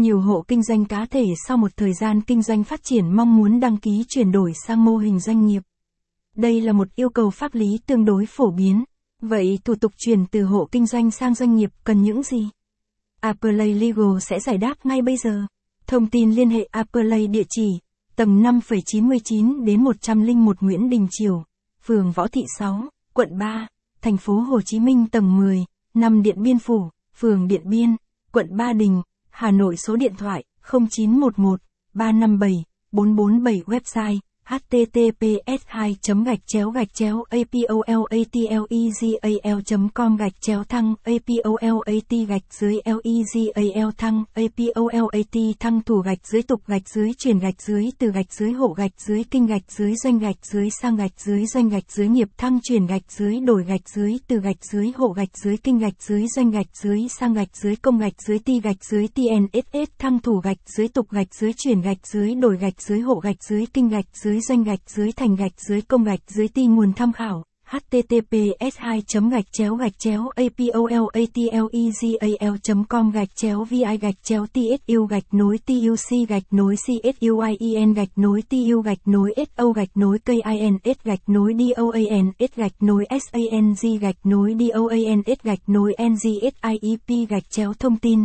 Nhiều hộ kinh doanh cá thể sau một thời gian kinh doanh phát triển mong muốn đăng ký chuyển đổi sang mô hình doanh nghiệp. Đây là một yêu cầu pháp lý tương đối phổ biến. Vậy thủ tục chuyển từ hộ kinh doanh sang doanh nghiệp cần những gì? Appley Legal sẽ giải đáp ngay bây giờ. Thông tin liên hệ Appley địa chỉ tầng 5,99 đến 101 Nguyễn Đình Triều, phường Võ Thị 6, quận 3, thành phố Hồ Chí Minh tầng 10, 5 Điện Biên Phủ, phường Điện Biên, quận Ba Đình, Hà Nội số điện thoại 0911 357 447 website https 2 gạch chéo gạch chéo apolatlegal com gạch chéo thăng apolat gạch dưới legal thăng apolat thăng thủ gạch dưới tục gạch dưới chuyển gạch dưới từ gạch dưới hộ gạch dưới kinh gạch dưới doanh gạch dưới sang gạch dưới doanh gạch dưới nghiệp thăng chuyển gạch dưới đổi gạch dưới từ gạch dưới hộ gạch dưới kinh gạch dưới doanh gạch dưới sang gạch dưới công gạch dưới ti gạch dưới tnss thăng thủ gạch dưới tục gạch dưới chuyển gạch dưới đổi gạch dưới hộ gạch dưới kinh gạch dưới dưới doanh gạch dưới thành gạch dưới công gạch dưới ti nguồn tham khảo https 2 gạch chéo gạch chéo apolatlegal e com gạch chéo vi gạch chéo tsu gạch nối tuc gạch nối csuien gạch nối tu gạch nối so gạch nối kins gạch nối doans gạch nối sang gạch nối doans gạch nối ngsiep gạch chéo thông tin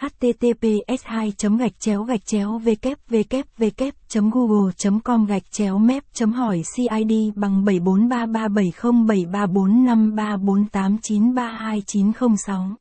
https 2 gạch chéo gạch chéo www google com gạch chéo mép chấm hỏi cid bằng 743370734534893296